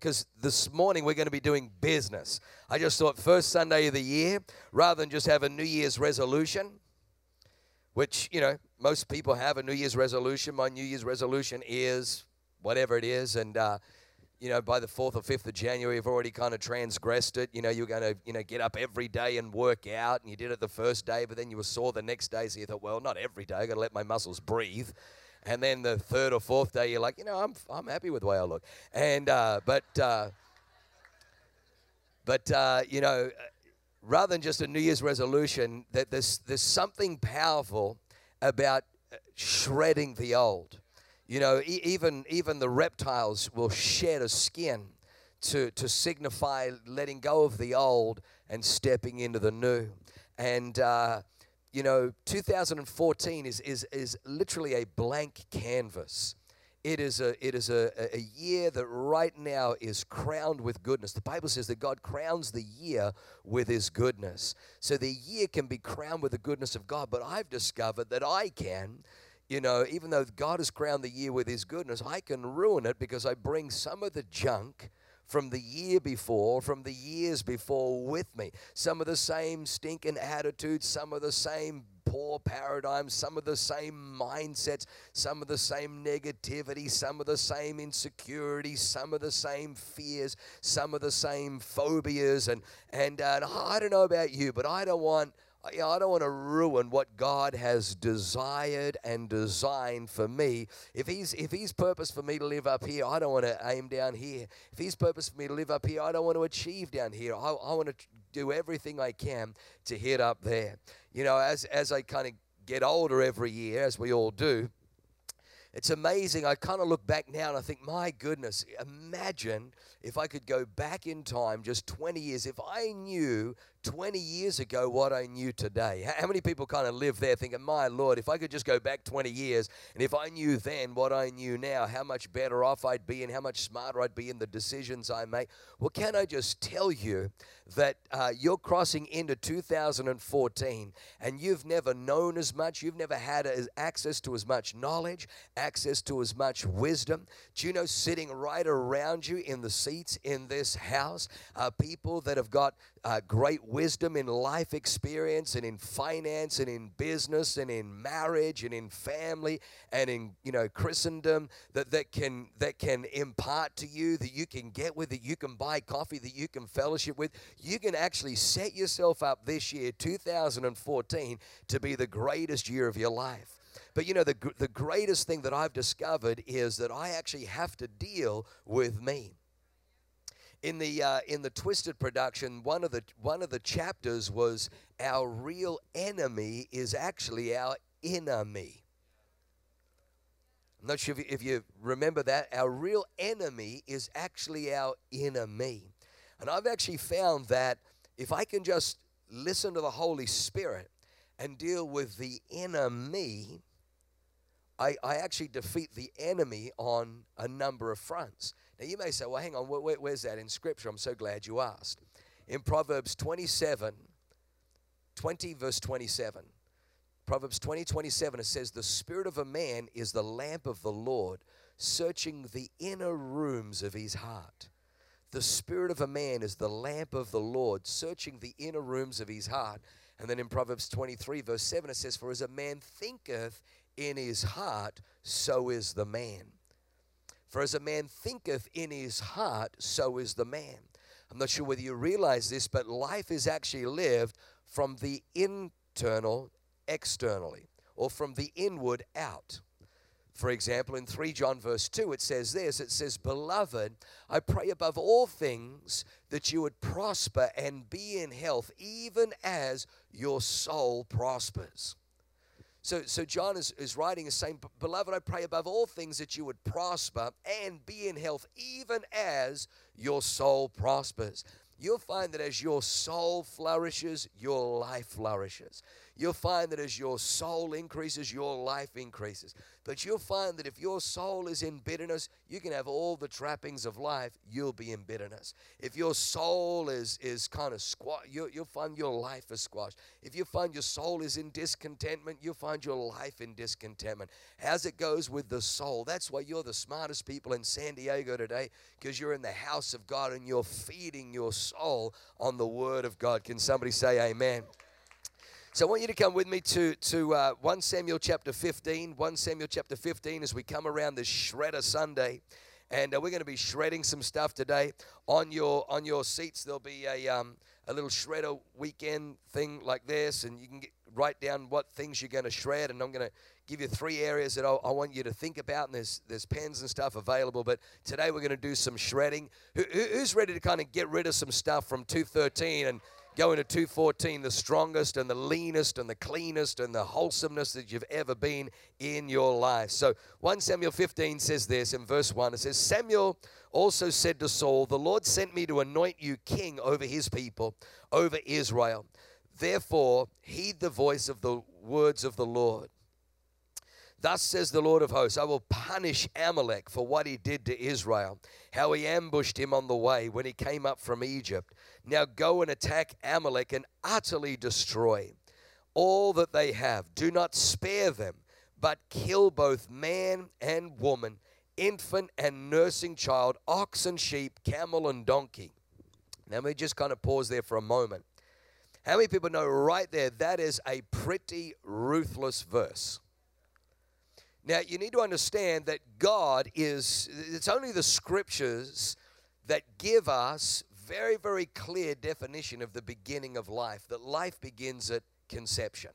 because this morning we're going to be doing business. I just thought first Sunday of the year, rather than just have a New Year's resolution, which, you know, most people have a New Year's resolution. My New Year's resolution is whatever it is. And, uh, you know, by the 4th or 5th of January, you've already kind of transgressed it. You know, you're going to, you know, get up every day and work out. And you did it the first day, but then you were sore the next day. So you thought, well, not every day. I've got to let my muscles breathe. And then the third or fourth day, you're like, you know, I'm, I'm happy with the way I look. And, uh, but, uh, but, uh, you know, rather than just a New Year's resolution, that there's, there's something powerful about shredding the old. You know, e- even even the reptiles will shed a skin to to signify letting go of the old and stepping into the new. And uh, you know, 2014 is is is literally a blank canvas. It is a it is a, a year that right now is crowned with goodness. The Bible says that God crowns the year with his goodness. So the year can be crowned with the goodness of God, but I've discovered that I can you know, even though God has crowned the year with His goodness, I can ruin it because I bring some of the junk from the year before, from the years before with me. Some of the same stinking attitudes, some of the same poor paradigms, some of the same mindsets, some of the same negativity, some of the same insecurities, some of the same fears, some of the same phobias. And, and, uh, and I don't know about you, but I don't want you know, I don't want to ruin what God has desired and designed for me. If He's if He's purpose for me to live up here, I don't want to aim down here. If He's purpose for me to live up here, I don't want to achieve down here. I, I want to do everything I can to hit up there. You know, as as I kind of get older every year, as we all do, it's amazing. I kind of look back now and I think, my goodness, imagine if I could go back in time just 20 years. If I knew 20 years ago what I knew today. How many people kind of live there thinking, my Lord, if I could just go back 20 years and if I knew then what I knew now, how much better off I'd be and how much smarter I'd be in the decisions I make? Well, can I just tell you that uh, you're crossing into 2014 and you've never known as much, you've never had as access to as much knowledge, access to as much wisdom. Do you know sitting right around you in the seats in this house are people that have got uh, great wisdom in life experience and in finance and in business and in marriage and in family and in you know Christendom that, that can that can impart to you that you can get with that you can buy coffee that you can fellowship with. You can actually set yourself up this year 2014 to be the greatest year of your life. But you know the, the greatest thing that I've discovered is that I actually have to deal with me in the uh, in the Twisted production, one of the one of the chapters was our real enemy is actually our enemy. I'm not sure if you, if you remember that. Our real enemy is actually our enemy, and I've actually found that if I can just listen to the Holy Spirit and deal with the enemy, I, I actually defeat the enemy on a number of fronts. Now, you may say, well, hang on, where, where's that in Scripture? I'm so glad you asked. In Proverbs 27, 20, verse 27, Proverbs 20, 27, it says, The spirit of a man is the lamp of the Lord, searching the inner rooms of his heart. The spirit of a man is the lamp of the Lord, searching the inner rooms of his heart. And then in Proverbs 23, verse 7, it says, For as a man thinketh in his heart, so is the man. For as a man thinketh in his heart, so is the man. I'm not sure whether you realize this, but life is actually lived from the internal externally, or from the inward out. For example, in 3 John verse 2, it says this it says, Beloved, I pray above all things that you would prosper and be in health, even as your soul prospers. So, so John is, is writing is saying, Beloved, I pray above all things that you would prosper and be in health, even as your soul prospers. you'll find that as your soul flourishes, your life flourishes. You'll find that as your soul increases, your life increases. But you'll find that if your soul is in bitterness, you can have all the trappings of life, you'll be in bitterness. If your soul is, is kind of squat, you'll, you'll find your life is squashed. If you find your soul is in discontentment, you'll find your life in discontentment. As it goes with the soul, that's why you're the smartest people in San Diego today, because you're in the house of God and you're feeding your soul on the Word of God. Can somebody say amen? So I want you to come with me to, to uh, 1 Samuel chapter 15. 1 Samuel chapter 15 as we come around this Shredder Sunday. And uh, we're going to be shredding some stuff today. On your on your seats, there'll be a, um, a little shredder weekend thing like this, and you can get, write down what things you're going to shred. And I'm going to give you three areas that I, I, want you to think about. And there's there's pens and stuff available. But today we're going to do some shredding. Who, who's ready to kind of get rid of some stuff from 213 and go into 214 the strongest and the leanest and the cleanest and the wholesomeness that you've ever been in your life. So 1 Samuel 15 says this in verse 1 it says, Samuel also said to Saul, The Lord sent me to anoint you king over his people, over Israel. Therefore, heed the voice of the words of the Lord. Thus says the Lord of hosts, I will punish Amalek for what he did to Israel, how he ambushed him on the way when he came up from Egypt. Now go and attack Amalek and utterly destroy all that they have. Do not spare them, but kill both man and woman, infant and nursing child, ox and sheep, camel and donkey. Now, let me just kind of pause there for a moment. How many people know right there that is a pretty ruthless verse? Now, you need to understand that God is, it's only the scriptures that give us very, very clear definition of the beginning of life, that life begins at conception.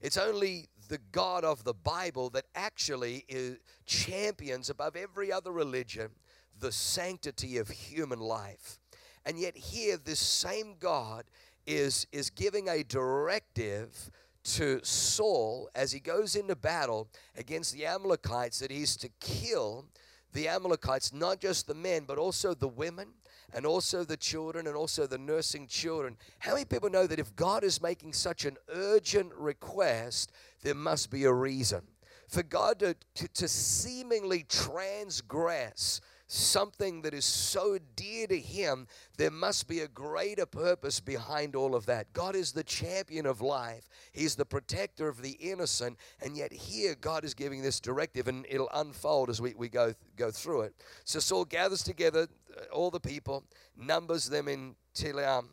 It's only the God of the Bible that actually is, champions above every other religion the sanctity of human life. And yet, here, this same God is, is giving a directive to Saul as he goes into battle against the Amalekites that he's to kill the Amalekites, not just the men, but also the women and also the children and also the nursing children. How many people know that if God is making such an urgent request, there must be a reason? For God to, to, to seemingly transgress something that is so dear to him, there must be a greater purpose behind all of that. God is the champion of life, He's the protector of the innocent, and yet here God is giving this directive, and it'll unfold as we, we go, go through it. So Saul gathers together uh, all the people, numbers them in Telaim.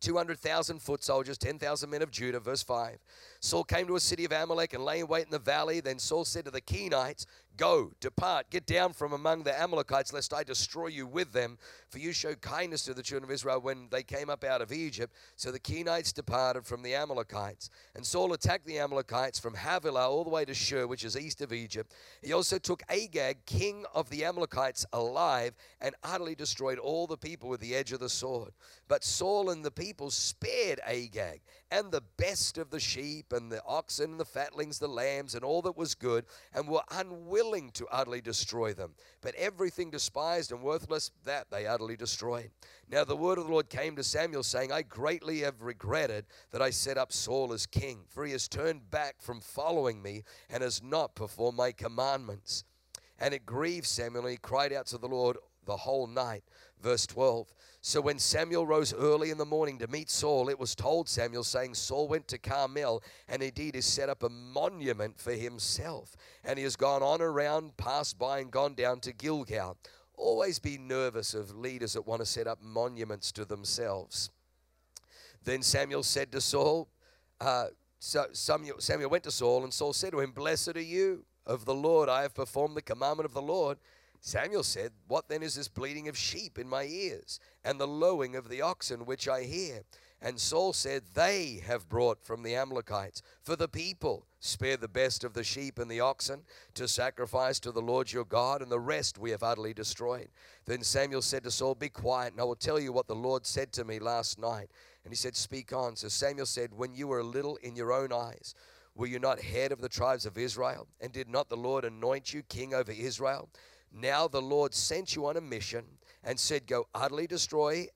200,000 foot soldiers, 10,000 men of Judah. Verse 5. Saul came to a city of Amalek and lay in wait in the valley. Then Saul said to the Kenites, Go, depart, get down from among the Amalekites, lest I destroy you with them. For you showed kindness to the children of Israel when they came up out of Egypt. So the Kenites departed from the Amalekites. And Saul attacked the Amalekites from Havilah all the way to Shur, which is east of Egypt. He also took Agag, king of the Amalekites, alive and utterly destroyed all the people with the edge of the sword. But Saul and the people spared Agag and the best of the sheep and the oxen and the fatlings, the lambs, and all that was good, and were unwilling to utterly destroy them. But everything despised and worthless, that they utterly destroyed. Now the word of the Lord came to Samuel, saying, I greatly have regretted that I set up Saul as king, for he has turned back from following me and has not performed my commandments. And it grieved Samuel, and he cried out to the Lord the whole night. Verse 12. So when Samuel rose early in the morning to meet Saul, it was told Samuel, saying, Saul went to Carmel and indeed has set up a monument for himself. And he has gone on around, passed by, and gone down to Gilgal. Always be nervous of leaders that want to set up monuments to themselves. Then Samuel said to Saul, uh, so Samuel, Samuel went to Saul, and Saul said to him, Blessed are you of the Lord. I have performed the commandment of the Lord. Samuel said, What then is this bleating of sheep in my ears, and the lowing of the oxen which I hear? And Saul said, They have brought from the Amalekites for the people. Spare the best of the sheep and the oxen to sacrifice to the Lord your God, and the rest we have utterly destroyed. Then Samuel said to Saul, Be quiet, and I will tell you what the Lord said to me last night. And he said, Speak on. So Samuel said, When you were a little in your own eyes, were you not head of the tribes of Israel? And did not the Lord anoint you king over Israel? Now the Lord sent you on a mission and said, Go utterly destroy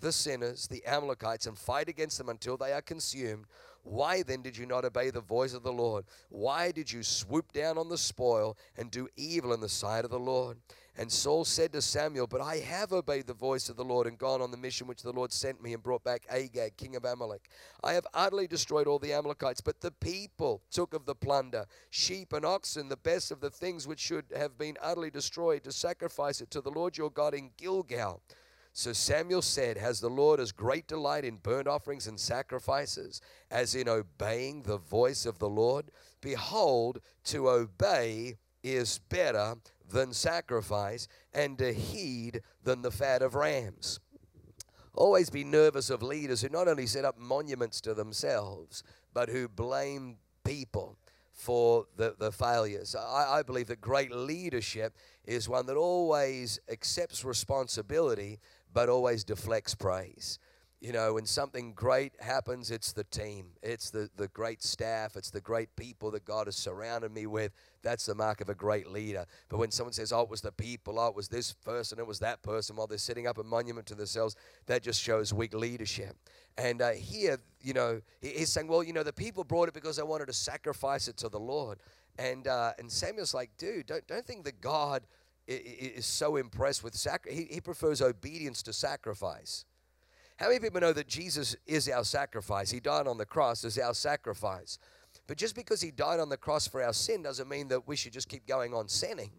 the sinners, the Amalekites, and fight against them until they are consumed. Why then did you not obey the voice of the Lord? Why did you swoop down on the spoil and do evil in the sight of the Lord? And Saul said to Samuel, But I have obeyed the voice of the Lord and gone on the mission which the Lord sent me and brought back Agag, king of Amalek. I have utterly destroyed all the Amalekites, but the people took of the plunder, sheep and oxen, the best of the things which should have been utterly destroyed, to sacrifice it to the Lord your God in Gilgal. So Samuel said, Has the Lord as great delight in burnt offerings and sacrifices as in obeying the voice of the Lord? Behold, to obey is better than sacrifice, and to heed than the fat of rams. Always be nervous of leaders who not only set up monuments to themselves, but who blame people for the, the failures. I, I believe that great leadership is one that always accepts responsibility, but always deflects praise you know, when something great happens, it's the team, it's the, the great staff, it's the great people that God has surrounded me with. That's the mark of a great leader. But when someone says, oh, it was the people, oh, it was this person, it was that person, while they're setting up a monument to themselves, that just shows weak leadership. And uh, here, you know, he's saying, well, you know, the people brought it because they wanted to sacrifice it to the Lord. And, uh, and Samuel's like, dude, don't, don't think that God is so impressed with sacrifice. He, prefers obedience to sacrifice. How many people know that Jesus is our sacrifice? He died on the cross as our sacrifice. But just because he died on the cross for our sin doesn't mean that we should just keep going on sinning.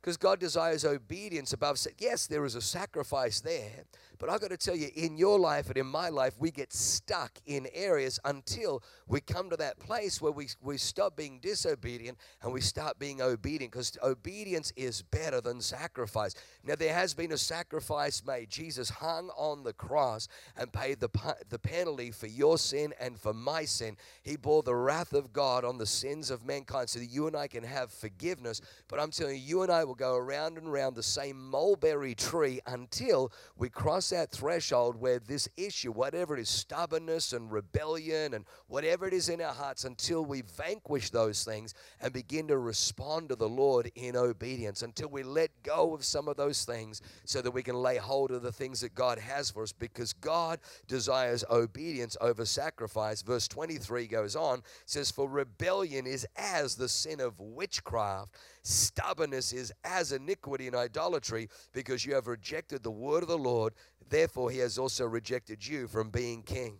Because God desires obedience above. sin. Yes, there is a sacrifice there, but I've got to tell you, in your life and in my life, we get stuck in areas until we come to that place where we, we stop being disobedient and we start being obedient because obedience is better than sacrifice. Now, there has been a sacrifice made. Jesus hung on the cross and paid the, the penalty for your sin and for my sin. He bore the wrath of God on the sins of mankind so that you and I can have forgiveness. But I'm telling you, you and I will go around and around the same mulberry tree until we cross that threshold where this issue, whatever it is, stubbornness and rebellion and whatever it is in our hearts, until we vanquish those things and begin to respond to the Lord in obedience, until we let go of some of those things so that we can lay hold of the things that God has for us because God desires obedience over sacrifice. Verse 23 goes on, says, For rebellion is as the sin of witchcraft Stubbornness is as iniquity and idolatry because you have rejected the word of the Lord. Therefore, he has also rejected you from being king.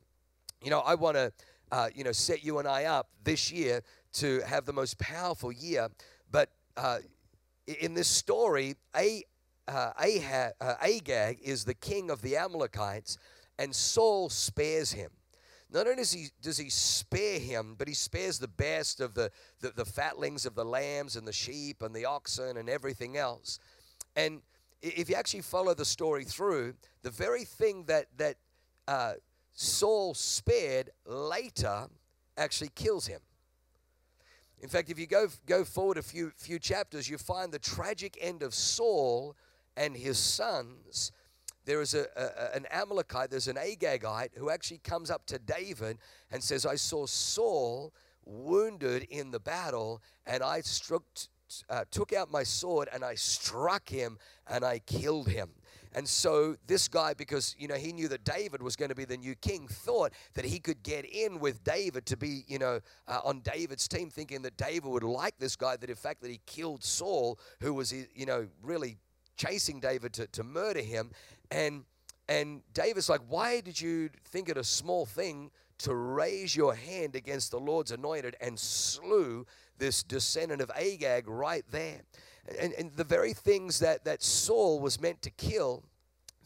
You know, I want to, uh, you know, set you and I up this year to have the most powerful year. But uh, in this story, a, uh, uh, Agag is the king of the Amalekites, and Saul spares him. Not only does he, does he spare him, but he spares the best of the, the, the fatlings of the lambs and the sheep and the oxen and everything else. And if you actually follow the story through, the very thing that, that uh, Saul spared later actually kills him. In fact, if you go, go forward a few, few chapters, you find the tragic end of Saul and his sons there is a, a, an Amalekite, there's an Agagite who actually comes up to David and says, I saw Saul wounded in the battle, and I struck, uh, took out my sword and I struck him and I killed him. And so this guy, because you know he knew that David was going to be the new king, thought that he could get in with David to be, you know, uh, on David's team, thinking that David would like this guy. That in fact that he killed Saul, who was, you know, really chasing David to, to murder him. And and David's like, why did you think it a small thing to raise your hand against the Lord's anointed and slew this descendant of Agag right there? And, and the very things that, that Saul was meant to kill,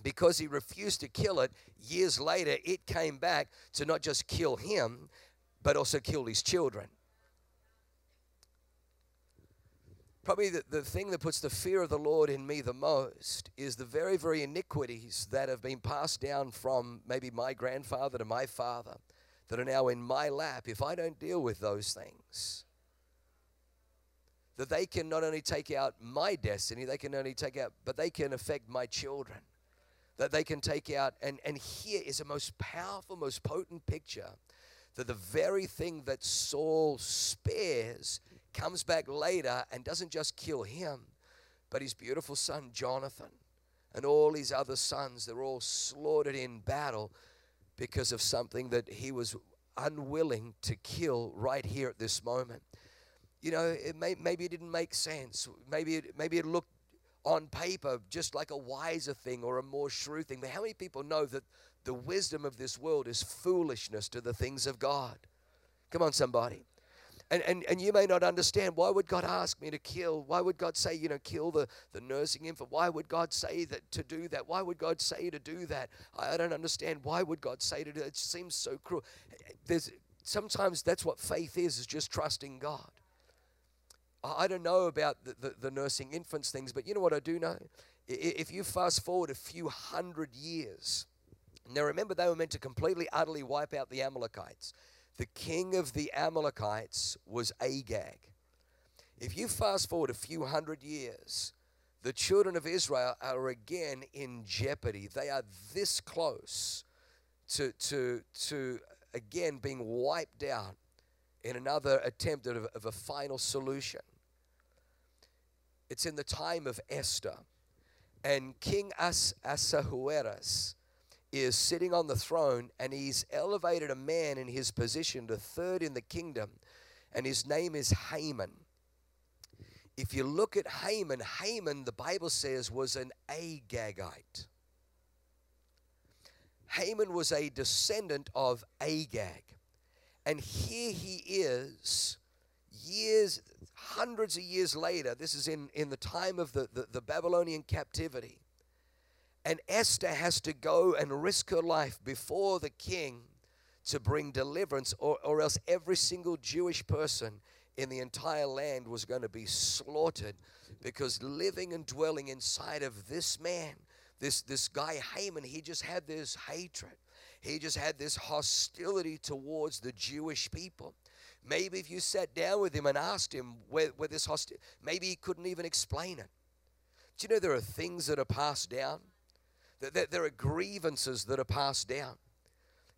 because he refused to kill it, years later it came back to not just kill him, but also kill his children. Probably the, the thing that puts the fear of the Lord in me the most is the very, very iniquities that have been passed down from maybe my grandfather to my father that are now in my lap. If I don't deal with those things, that they can not only take out my destiny, they can only take out, but they can affect my children. That they can take out, and, and here is a most powerful, most potent picture that the very thing that Saul spares comes back later and doesn't just kill him, but his beautiful son Jonathan. and all his other sons, they're all slaughtered in battle because of something that he was unwilling to kill right here at this moment. You know, it may, maybe it didn't make sense. Maybe it, maybe it looked on paper just like a wiser thing or a more shrewd thing. But how many people know that the wisdom of this world is foolishness to the things of God? Come on, somebody. And, and, and you may not understand why would God ask me to kill? Why would God say, you know, kill the, the nursing infant? Why would God say that to do that? Why would God say to do that? I, I don't understand. Why would God say to do that? It seems so cruel. There's sometimes that's what faith is, is just trusting God. I don't know about the, the, the nursing infants things, but you know what I do know? If you fast forward a few hundred years, now remember they were meant to completely, utterly wipe out the Amalekites. The king of the Amalekites was Agag. If you fast forward a few hundred years, the children of Israel are again in jeopardy. They are this close to, to, to again being wiped out in another attempt of, of a final solution. It's in the time of Esther. And King As- Ahasuerus is sitting on the throne and he's elevated a man in his position to third in the kingdom, and his name is Haman. If you look at Haman, Haman, the Bible says, was an Agagite. Haman was a descendant of Agag. And here he is, years, hundreds of years later. This is in, in the time of the, the, the Babylonian captivity. And Esther has to go and risk her life before the king to bring deliverance, or, or else every single Jewish person in the entire land was going to be slaughtered because living and dwelling inside of this man, this, this guy Haman, he just had this hatred. He just had this hostility towards the Jewish people. Maybe if you sat down with him and asked him where, where this hostility, maybe he couldn't even explain it. Do you know there are things that are passed down? There are grievances that are passed down.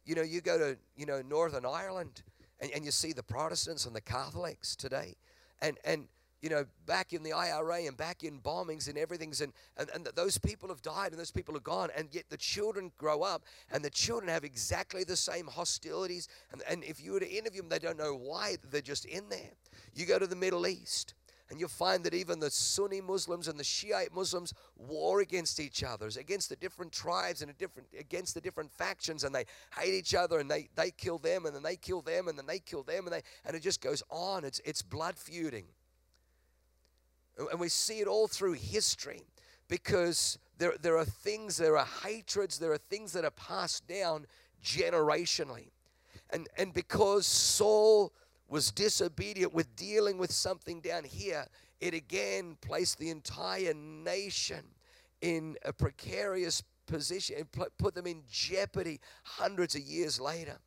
You know, you go to, you know, Northern Ireland and, and you see the Protestants and the Catholics today. And, and you know, back in the IRA and back in bombings and everything's, and, and, and those people have died and those people are gone, and yet the children grow up and the children have exactly the same hostilities. And, and if you were to interview them, they don't know why, they're just in there. You go to the Middle East, and you'll find that even the Sunni Muslims and the Shiite Muslims war against each other, against the different tribes and different, against the different factions, and they hate each other and they, they kill them and then they kill them and then they kill them and they and it just goes on. It's it's blood feuding. And we see it all through history because there, there are things, there are hatreds, there are things that are passed down generationally. And, and because Saul was disobedient with dealing with something down here, it again placed the entire nation in a precarious position and put them in jeopardy hundreds of years later.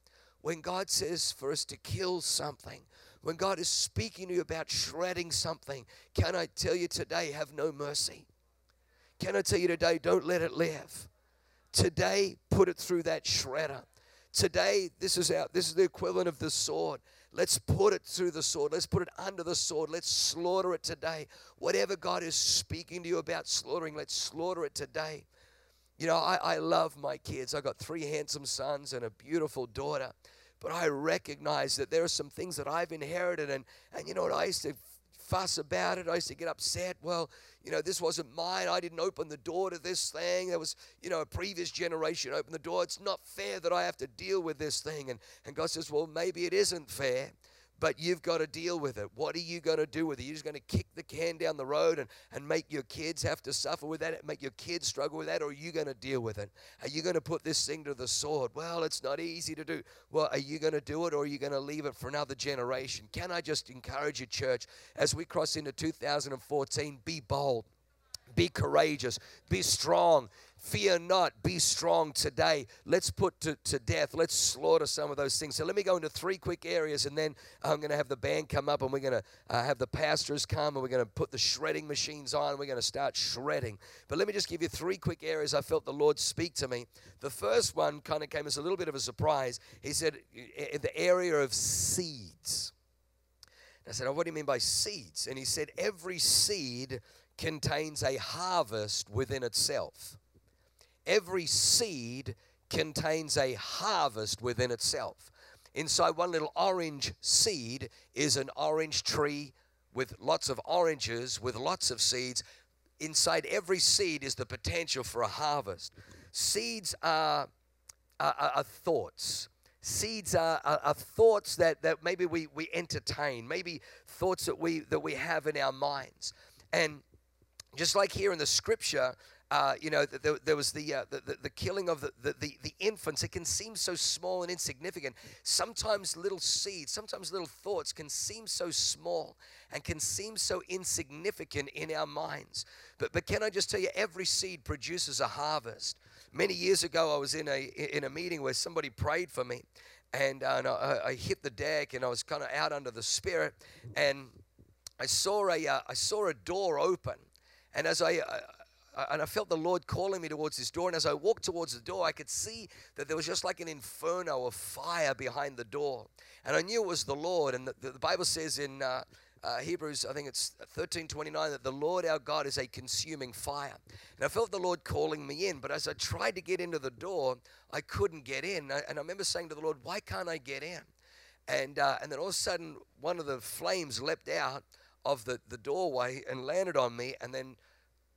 When God says for us to kill something, when God is speaking to you about shredding something, can I tell you today, have no mercy? Can I tell you today, don't let it live? Today, put it through that shredder. Today, this is our this is the equivalent of the sword. Let's put it through the sword. Let's put it under the sword. Let's slaughter it today. Whatever God is speaking to you about slaughtering, let's slaughter it today. You know, I, I love my kids. I've got three handsome sons and a beautiful daughter. But I recognize that there are some things that I've inherited, and, and you know what? I used to fuss about it. I used to get upset. Well, you know, this wasn't mine. I didn't open the door to this thing. There was, you know, a previous generation opened the door. It's not fair that I have to deal with this thing. And, and God says, well, maybe it isn't fair but you've got to deal with it. What are you going to do with it? You're just going to kick the can down the road and, and make your kids have to suffer with that, make your kids struggle with that, or are you going to deal with it? Are you going to put this thing to the sword? Well, it's not easy to do. Well, are you going to do it or are you going to leave it for another generation? Can I just encourage you, church, as we cross into 2014, be bold, be courageous, be strong. Fear not, be strong today. Let's put to, to death, let's slaughter some of those things. So let me go into three quick areas, and then uh, I'm going to have the band come up, and we're going to uh, have the pastors come, and we're going to put the shredding machines on, and we're going to start shredding. But let me just give you three quick areas I felt the Lord speak to me. The first one kind of came as a little bit of a surprise. He said, in eh, eh, the area of seeds. I said, oh, what do you mean by seeds? And he said, every seed contains a harvest within itself. Every seed contains a harvest within itself. Inside one little orange seed is an orange tree with lots of oranges, with lots of seeds. Inside every seed is the potential for a harvest. Seeds are, are, are thoughts. Seeds are, are, are, thoughts that, that maybe we, we entertain, maybe thoughts that we, that we have in our minds. And just like here in the scripture, uh, you know, there, there was the, uh, the, the, killing of the, the, the, infants. It can seem so small and insignificant. Sometimes little seeds, sometimes little thoughts can seem so small and can seem so insignificant in our minds. But, but can I just tell you, every seed produces a harvest. Many years ago, I was in a, in a meeting where somebody prayed for me, and, uh, and I, I, hit the deck, and I was kind of out under the Spirit, and I saw a, uh, I saw a door open. And as I, uh, and I felt the Lord calling me towards this door. And as I walked towards the door, I could see that there was just like an inferno of fire behind the door. And I knew it was the Lord. And the, the Bible says in uh, uh, Hebrews, I think it's 13:29, that the Lord our God is a consuming fire. And I felt the Lord calling me in. But as I tried to get into the door, I couldn't get in. And I, and I remember saying to the Lord, "Why can't I get in?" And uh, and then all of a sudden, one of the flames leapt out of the, the doorway and landed on me. And then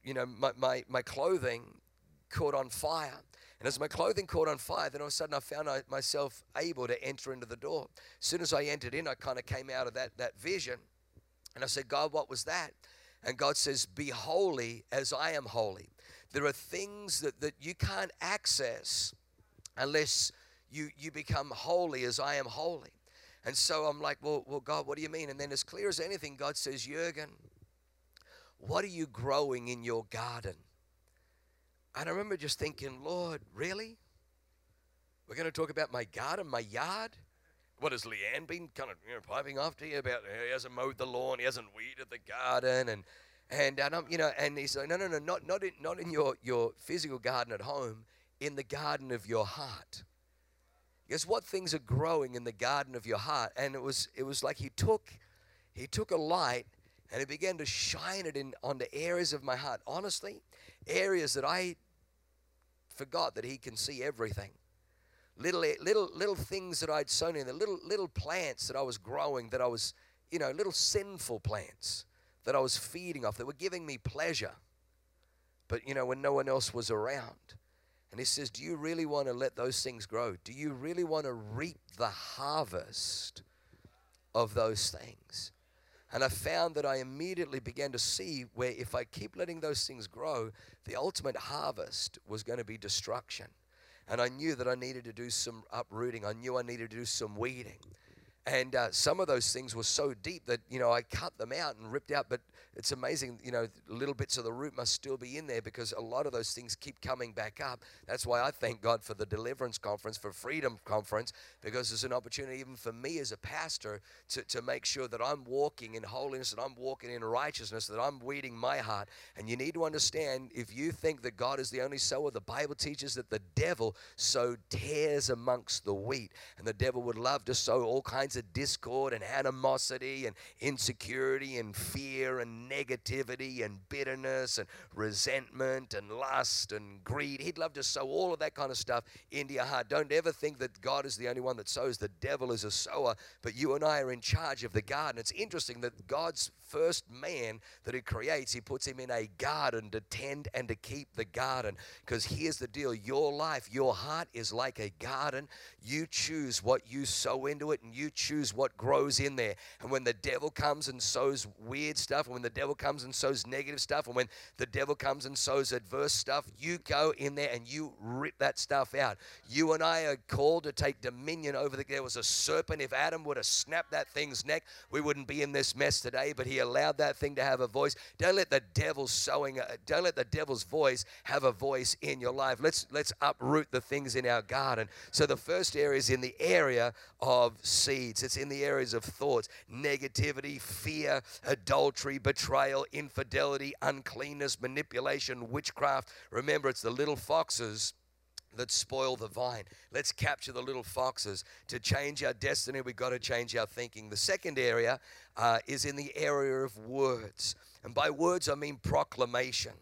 you know, my, my, my clothing caught on fire. And as my clothing caught on fire, then all of a sudden I found myself able to enter into the door. As soon as I entered in, I kind of came out of that, that vision. And I said, God, what was that? And God says, Be holy as I am holy. There are things that, that you can't access unless you, you become holy as I am holy. And so I'm like, well, well, God, what do you mean? And then, as clear as anything, God says, Jurgen, what are you growing in your garden? And I remember just thinking, Lord, really? We're going to talk about my garden, my yard? What has Leanne been kind of you know, piping off to you about? He hasn't mowed the lawn, he hasn't weeded the garden, and and and um, you know, and he's like, no, no, no, not not in not in your your physical garden at home, in the garden of your heart. Guess what things are growing in the garden of your heart? And it was it was like he took he took a light and he began to shine it in onto areas of my heart. Honestly, areas that I forgot that he can see everything. Little eh, little little things that I'd sown in, the little little plants that I was growing, that I was, you know, little sinful plants that I was feeding off that were giving me pleasure. But you know, when no one else was around. And he says, Do you really want to let those things grow? Do you really want to reap the harvest of those things? And I found that I immediately began to see where if I keep letting those things grow, the ultimate harvest was going to be destruction. And I knew that I needed to do some uprooting. I knew I needed to do some weeding. And uh, some of those things were so deep that, you know, I cut them out and ripped out, but it's amazing, you know, little bits of the root must still be in there because a lot of those things keep coming back up. That's why I thank God for the Deliverance Conference, for Freedom Conference, because it's an opportunity even for me as a pastor to, to make sure that I'm walking in holiness and I'm walking in righteousness, that I'm weeding my heart. And you need to understand if you think that God is the only sower, the Bible teaches that the devil sow tares amongst the wheat. And the devil would love to sow all kinds of discord and animosity and insecurity and fear and negativity and bitterness and resentment and lust and greed. He'd love to sow all of that kind of stuff into your heart. Don't ever think that God is the only one that sows. The devil is a sower, but you and I are in charge of the garden. It's interesting that God's first man that he creates, he puts him in a garden to tend and to keep the garden. Because here's the deal your life, your heart is like a garden. You choose what you sow into it and you choose what grows in there. And when the devil comes and sows weird stuff, and when the devil comes and sows negative stuff, and when the devil comes and sows adverse stuff, you go in there and you rip that stuff out. You and I are called to take dominion over the. There was a serpent. If Adam would have snapped that thing's neck, we wouldn't be in this mess today. But he allowed that thing to have a voice. Don't let the devil's sowing. Uh, don't let the devil's voice have a voice in your life. Let's let's uproot the things in our garden. So the first area is in the area of It's in the areas of thoughts, negativity, fear, adultery, betrayal, infidelity, uncleanness, manipulation, witchcraft. Remember, it's the little foxes that spoil the vine. Let's capture the little foxes. To change our destiny, we've got to change our thinking. The second area uh, is in the area of words. And by words, I mean proclamation.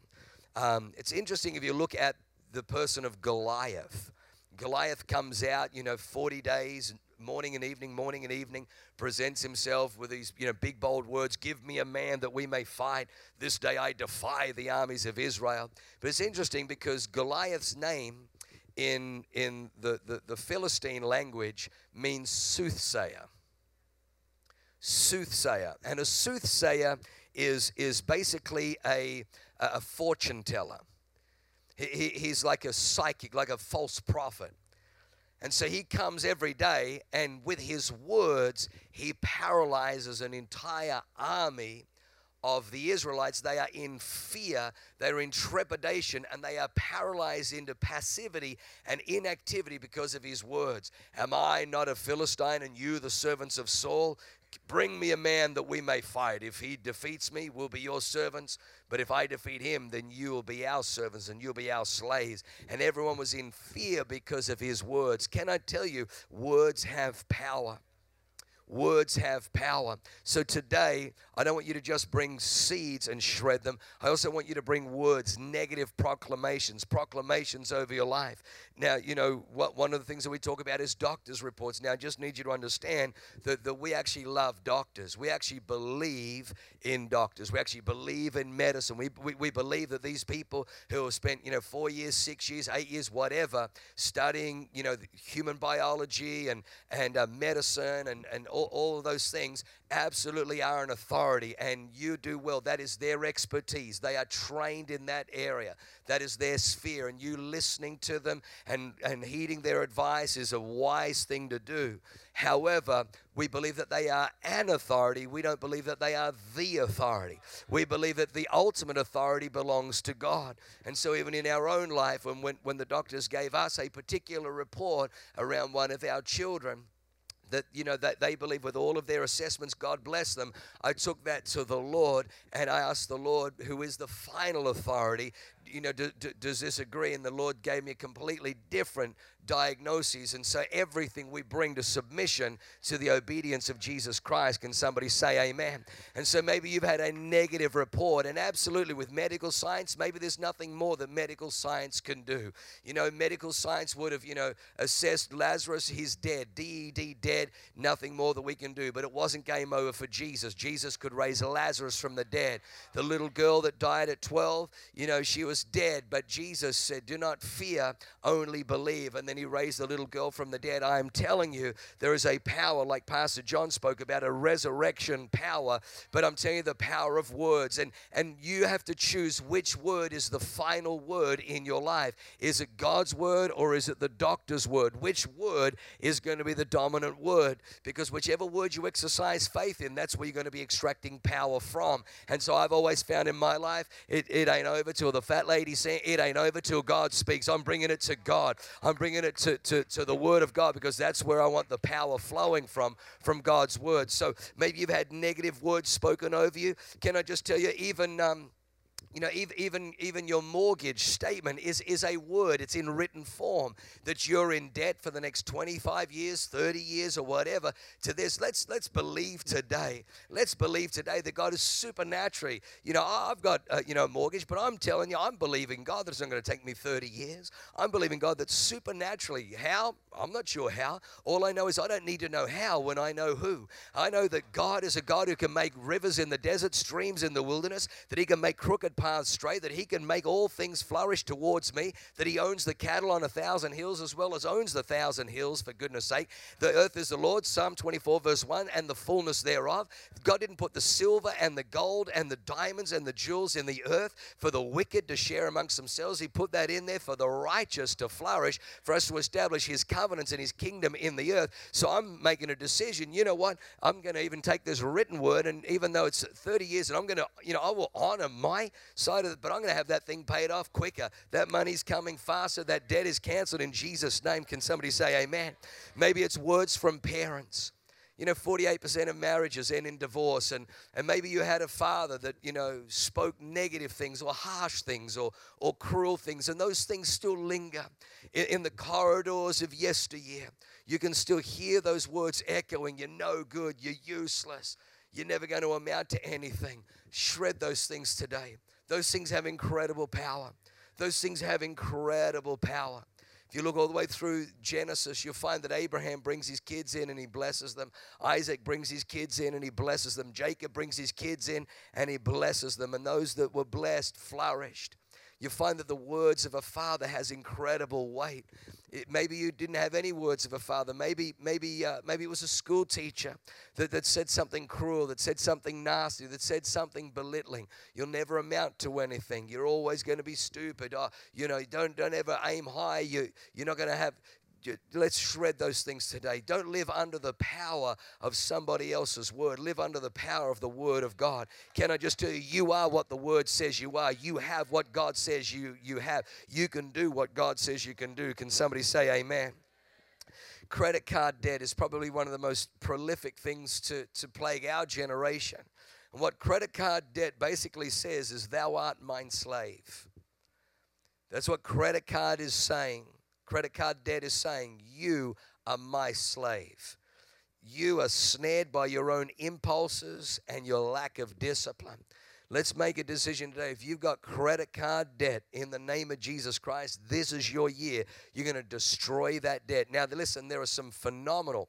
Um, it's interesting if you look at the person of Goliath. Goliath comes out, you know, 40 days, morning and evening, morning and evening, presents himself with these, you know, big bold words, give me a man that we may fight. This day I defy the armies of Israel. But it's interesting because Goliath's name in, in the, the, the Philistine language means soothsayer. Soothsayer. And a soothsayer is, is basically a, a fortune teller. He, he's like a psychic, like a false prophet. And so he comes every day, and with his words, he paralyzes an entire army of the Israelites. They are in fear, they're in trepidation, and they are paralyzed into passivity and inactivity because of his words. Am I not a Philistine, and you the servants of Saul? Bring me a man that we may fight. If he defeats me, we'll be your servants. But if I defeat him, then you will be our servants and you'll be our slaves. And everyone was in fear because of his words. Can I tell you, words have power? Words have power. So today, I don't want you to just bring seeds and shred them. I also want you to bring words, negative proclamations, proclamations over your life. Now, you know, what, one of the things that we talk about is doctors' reports. Now, I just need you to understand that, that we actually love doctors. We actually believe in doctors. We actually believe in medicine. We, we, we believe that these people who have spent, you know, four years, six years, eight years, whatever, studying, you know, human biology and, and uh, medicine and, and all, all of those things absolutely are an authority and you do well. That is their expertise. They are trained in that area. That is their sphere. And you listening to them and, and heeding their advice is a wise thing to do. However, we believe that they are an authority. We don't believe that they are the authority. We believe that the ultimate authority belongs to God. And so, even in our own life, when, when, when the doctors gave us a particular report around one of our children, that you know that they believe with all of their assessments god bless them. I took that to the lord and i asked the lord who is the final authority you know do, do, does this agree? And the lord gave me a completely different diagnoses. And so everything we bring to submission to the obedience of Jesus Christ. Can somebody say amen? And so maybe you've had a negative report, and absolutely with medical science, maybe there's nothing more that medical science can do. You know, medical science would have, you know, assessed Lazarus, he's dead, DED, dead, nothing more that we can do. But it wasn't game over for Jesus. Jesus could raise Lazarus from the dead. The little girl that died at 12, you know, she was dead, but Jesus said, Do not fear, only believe. And then he raised the little girl from the dead. I am telling you, there is a power, like Pastor John spoke about, a resurrection power. But I'm telling you the power of words. And, and you have to choose which word is the final word in your life. Is it God's word or is it the doctor's word? Which word is going to be the dominant word? Because whichever word you exercise faith in, that's where you're going to be extracting power from. And so I've always found in my life, it, it ain't over till the fat lady saying, it ain't over till God speaks. I'm bringing it to God. I'm bringing it to, to, to the Word of God because that's where I want the power flowing from, from God's Word. So maybe you've had negative words spoken over you. Can I just tell you, even. Um, you know, even even your mortgage statement is is a word. It's in written form that you're in debt for the next 25 years, 30 years, or whatever. To this, let's let's believe today. Let's believe today that God is supernaturally. You know, I've got uh, you know a mortgage, but I'm telling you, I'm believing God that it's not going to take me 30 years. I'm believing God that supernaturally. How? I'm not sure how. All I know is I don't need to know how when I know who. I know that God is a God who can make rivers in the desert, streams in the wilderness, that He can make crooked paths straight, that He can make all things flourish towards me, that He owns the cattle on a thousand hills as well as owns the thousand hills, for goodness sake. The earth is the Lord, Psalm 24, verse 1, and the fullness thereof. God didn't put the silver and the gold and the diamonds and the jewels in the earth for the wicked to share amongst themselves. He put that in there for the righteous to flourish, for us to establish His covenants and His kingdom in the earth. So I'm making a decision. You know what? I'm going to even take this written word, and even though it's 30 years, and I'm going to, you know, I will honor my side of it, but I'm going to have that thing paid off quicker. That money's coming faster. That debt is canceled in Jesus' name. Can somebody say amen? Maybe it's words from parents. You know, 48% of marriages end in divorce, and, and maybe you had a father that, you know, spoke negative things or harsh things or, or cruel things, and those things still linger in, in the corridors of yesteryear. You can still hear those words echoing You're no good, you're useless, you're never going to amount to anything. Shred those things today. Those things have incredible power. Those things have incredible power. If you look all the way through Genesis, you'll find that Abraham brings his kids in and he blesses them. Isaac brings his kids in and he blesses them. Jacob brings his kids in and he blesses them. And those that were blessed flourished you find that the words of a father has incredible weight. It, maybe you didn't have any words of a father. Maybe, maybe, uh, maybe it was a school teacher that, that said something cruel, that said something nasty, that said something belittling. You'll never amount to anything. You're always going to be stupid. Oh, you know, don't don't ever aim high. You you're not going to have let's shred those things today. Don't live under the power of somebody else's word. Live under the power of the word of God. Can I just tell you, you are what the word says you are. You have what God says you, you have. You can do what God says you can do. Can somebody say amen? Credit card debt is probably one of the most prolific things to, to plague our generation. And what credit card debt basically says is, Thou art mine slave. That's what credit card is saying credit card debt is saying, You are my slave. You are snared by your own impulses and your lack of discipline. Let's make a decision today. If you've got credit card debt in the name of Jesus Christ, this is your year. You're going to destroy that debt. Now, listen, there are some phenomenal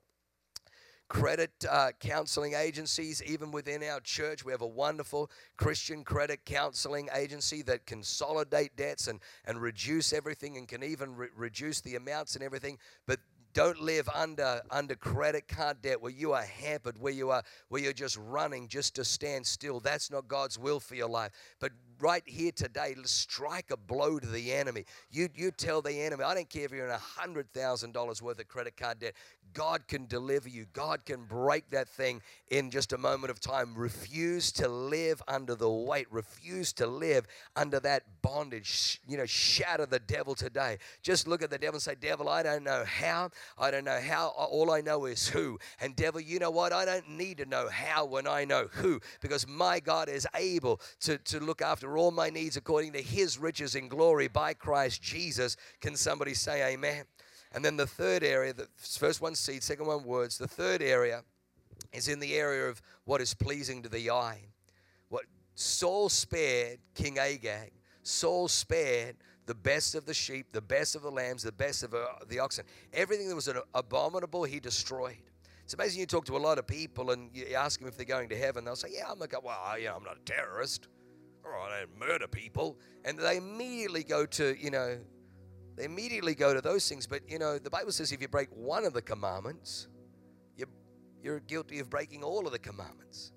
credit uh, counseling agencies, even within our church. We have a wonderful Christian credit counseling agency that consolidate debts and, and reduce everything and can even re- reduce the amounts and everything. But don't live under under credit card debt where you are hampered where you are where you're just running just to stand still that's not god's will for your life but right here today, strike a blow to the enemy. You, you tell the enemy, I don't care if you're in $100,000 worth of credit card debt, God can deliver you. God can break that thing in just a moment of time. Refuse to live under the weight. Refuse to live under that bondage. You know, shatter the devil today. Just look at the devil and say, Devil, I don't know how. I don't know how. All I know is who. And devil, you know what? I don't need to know how when I know who because my God is able to, to look after all my needs according to his riches in glory by Christ Jesus. Can somebody say amen? And then the third area, the first one seed, second one words. The third area is in the area of what is pleasing to the eye. What Saul spared King Agag. Saul spared the best of the sheep, the best of the lambs, the best of uh, the oxen. Everything that was abominable, he destroyed. It's amazing you talk to a lot of people and you ask them if they're going to heaven. They'll say, "Yeah, I'm not. Well, yeah, I'm not a terrorist or I don't murder people. And they immediately go to, you know, they immediately go to those things. But, you know, the Bible says if you break one of the commandments, you're, you're guilty of breaking all of the commandments.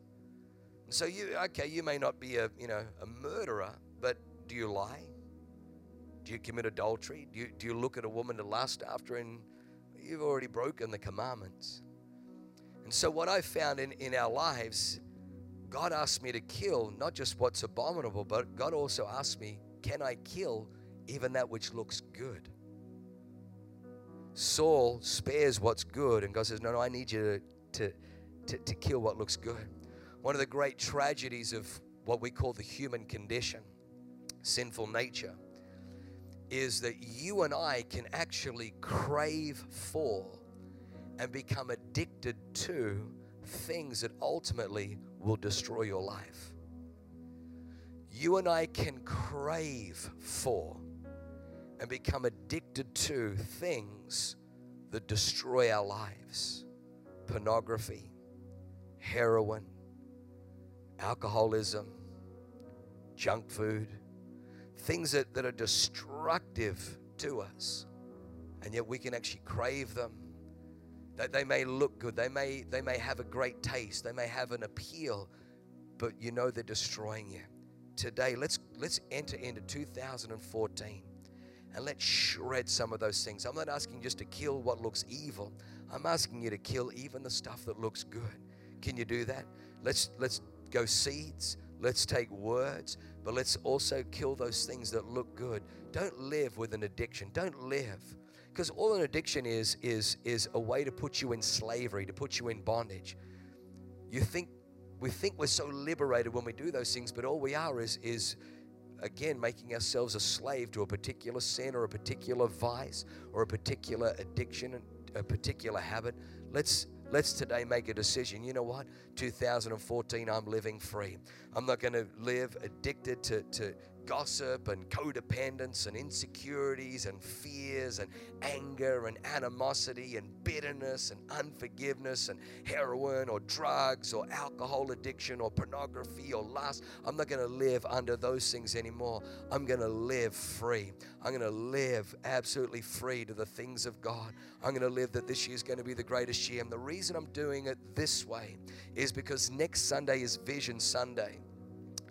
And so you, okay, you may not be a, you know, a murderer, but do you lie? Do you commit adultery? Do you, do you look at a woman to lust after and you've already broken the commandments? And so what I found in, in our lives God asked me to kill not just what's abominable, but God also asked me, can I kill even that which looks good? Saul spares what's good, and God says, No, no, I need you to, to, to, to kill what looks good. One of the great tragedies of what we call the human condition, sinful nature, is that you and I can actually crave for and become addicted to things that ultimately will destroy your life. You and I can crave for and become addicted to things that destroy our lives pornography, heroin, alcoholism, junk food, things that, that are destructive to us. And yet we can actually crave them that they may look good, they may, they may have a great taste, they may have an appeal, but you know they're destroying you. Today, let's let's enter into 2014 and let's shred some of those things. I'm not asking just to kill what looks evil. I'm asking you to kill even the stuff that looks good. Can you do that? Let's let's go seeds. Let's take words, but let's also kill those things that look good. Don't live with an addiction. Don't live because all an addiction is is is a way to put you in slavery, to put you in bondage. You think we think we're so liberated when we do those things, but all we are is is again making ourselves a slave to a particular sin or a particular vice or a particular addiction, a particular habit. Let's Let's today make a decision. You know what? 2014, I'm living free. I'm not going to live addicted to, to gossip and codependence and insecurities and fears and anger and animosity and bitterness and unforgiveness and heroin or drugs or alcohol addiction or pornography or lust. I'm not going to live under those things anymore. I'm going to live free. I'm going to live absolutely free to the things of God. I'm going to live that this year is going to be the greatest year. And the reason I'm doing it this way is because next Sunday is Vision Sunday.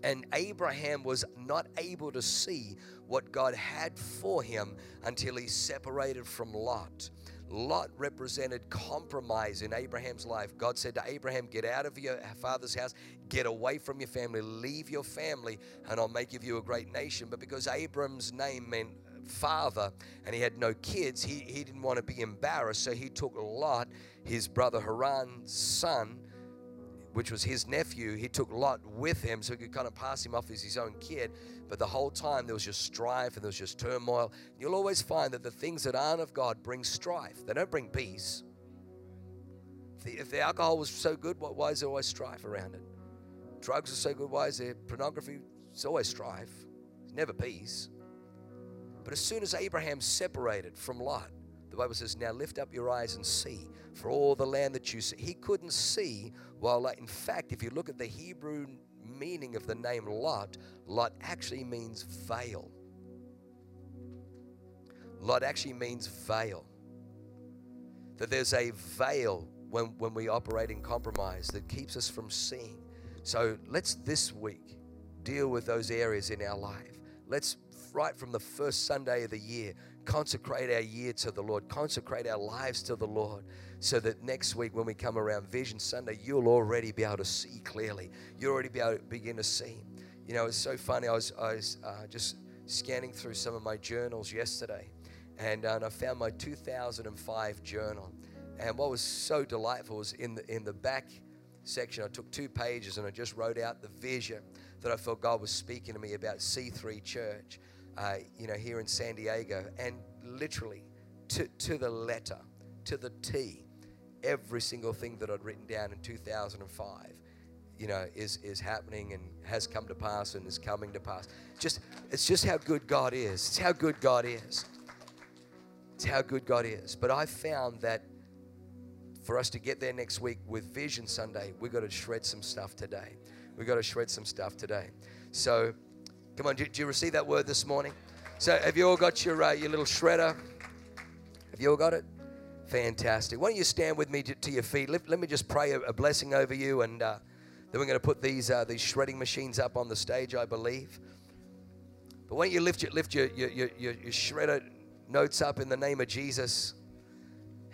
And Abraham was not able to see what God had for him until he separated from Lot. Lot represented compromise in Abraham's life. God said to Abraham, Get out of your father's house, get away from your family, leave your family, and I'll make of you a great nation. But because Abram's name meant father and he had no kids, he, he didn't want to be embarrassed. So he took Lot, his brother Haran's son, which was his nephew, he took Lot with him so he could kind of pass him off as his own kid. But the whole time there was just strife and there was just turmoil. You'll always find that the things that aren't of God bring strife, they don't bring peace. If the, if the alcohol was so good, why is there always strife around it? Drugs are so good, why is there pornography? It's always strife, it's never peace. But as soon as Abraham separated from Lot, the Bible says, Now lift up your eyes and see for all the land that you see. He couldn't see while, in fact, if you look at the Hebrew meaning of the name Lot, Lot actually means veil. Lot actually means veil. That there's a veil when, when we operate in compromise that keeps us from seeing. So let's this week deal with those areas in our life. Let's, right from the first Sunday of the year, consecrate our year to the Lord, consecrate our lives to the Lord, so that next week when we come around Vision Sunday, you'll already be able to see clearly. You'll already be able to begin to see. You know, it's so funny. I was, I was uh, just scanning through some of my journals yesterday, and, uh, and I found my 2005 journal. And what was so delightful was in the, in the back section, I took two pages and I just wrote out the vision that I felt God was speaking to me about C3 Church uh, you know, here in San Diego. And literally, to, to the letter, to the T, every single thing that I'd written down in 2005, you know, is, is happening and has come to pass and is coming to pass. Just, it's just how good God is. It's how good God is. It's how good God is. But I found that for us to get there next week with Vision Sunday, we've got to shred some stuff today. We've got to shred some stuff today. So Come on, did you receive that word this morning? So, have you all got your uh, your little shredder? Have you all got it? Fantastic. Why don't you stand with me to, to your feet? Let, let, me just pray a, a blessing over you, and uh, then we're going to put these uh, these shredding machines up on the stage, I believe. But why don't you lift your lift your your, your, your shredder notes up in the name of Jesus?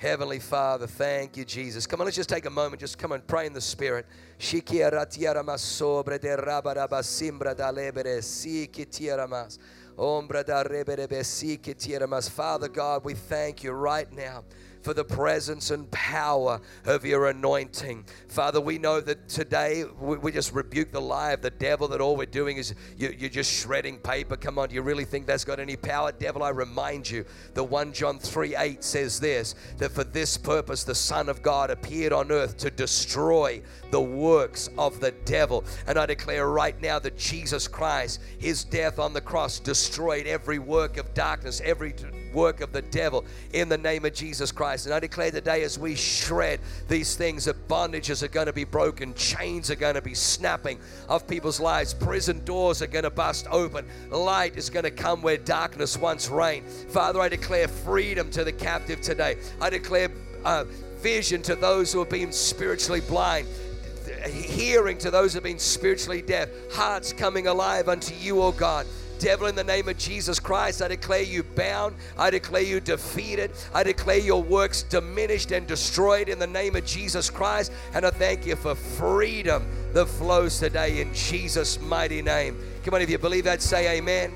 Heavenly Father, thank you, Jesus. Come on, let's just take a moment. Just come and pray in the Spirit. Father God, we thank you right now for the presence and power of your anointing. Father, we know that today we, just rebuke the lie of the devil that all we're doing is you, you're just shredding paper. Come on, do you really think that's got any power? Devil, I remind you, the 1 John 3 8 says this that for this purpose the Son of God appeared on earth to destroy the works of the devil. And I declare right now that Jesus Christ, his death on the cross, destroyed every work of darkness, every work of the devil in the name of Jesus Christ. And I declare today as we shred these things that bondages are going to be broken, chains are going to be snapping of people's lives, prison doors are going to bust open, light is going to come where darkness once reigned. Father, I declare freedom to the captive today. I declare uh, vision to those who have been spiritually blind hearing to those who have been spiritually deaf, hearts coming alive unto you, O God. Devil, in the name of Jesus Christ, I declare you bound. I declare you defeated. I declare your works diminished and destroyed in the name of Jesus Christ. And I thank you for freedom that flows today in Jesus' mighty name. Come on, if you believe that, say amen.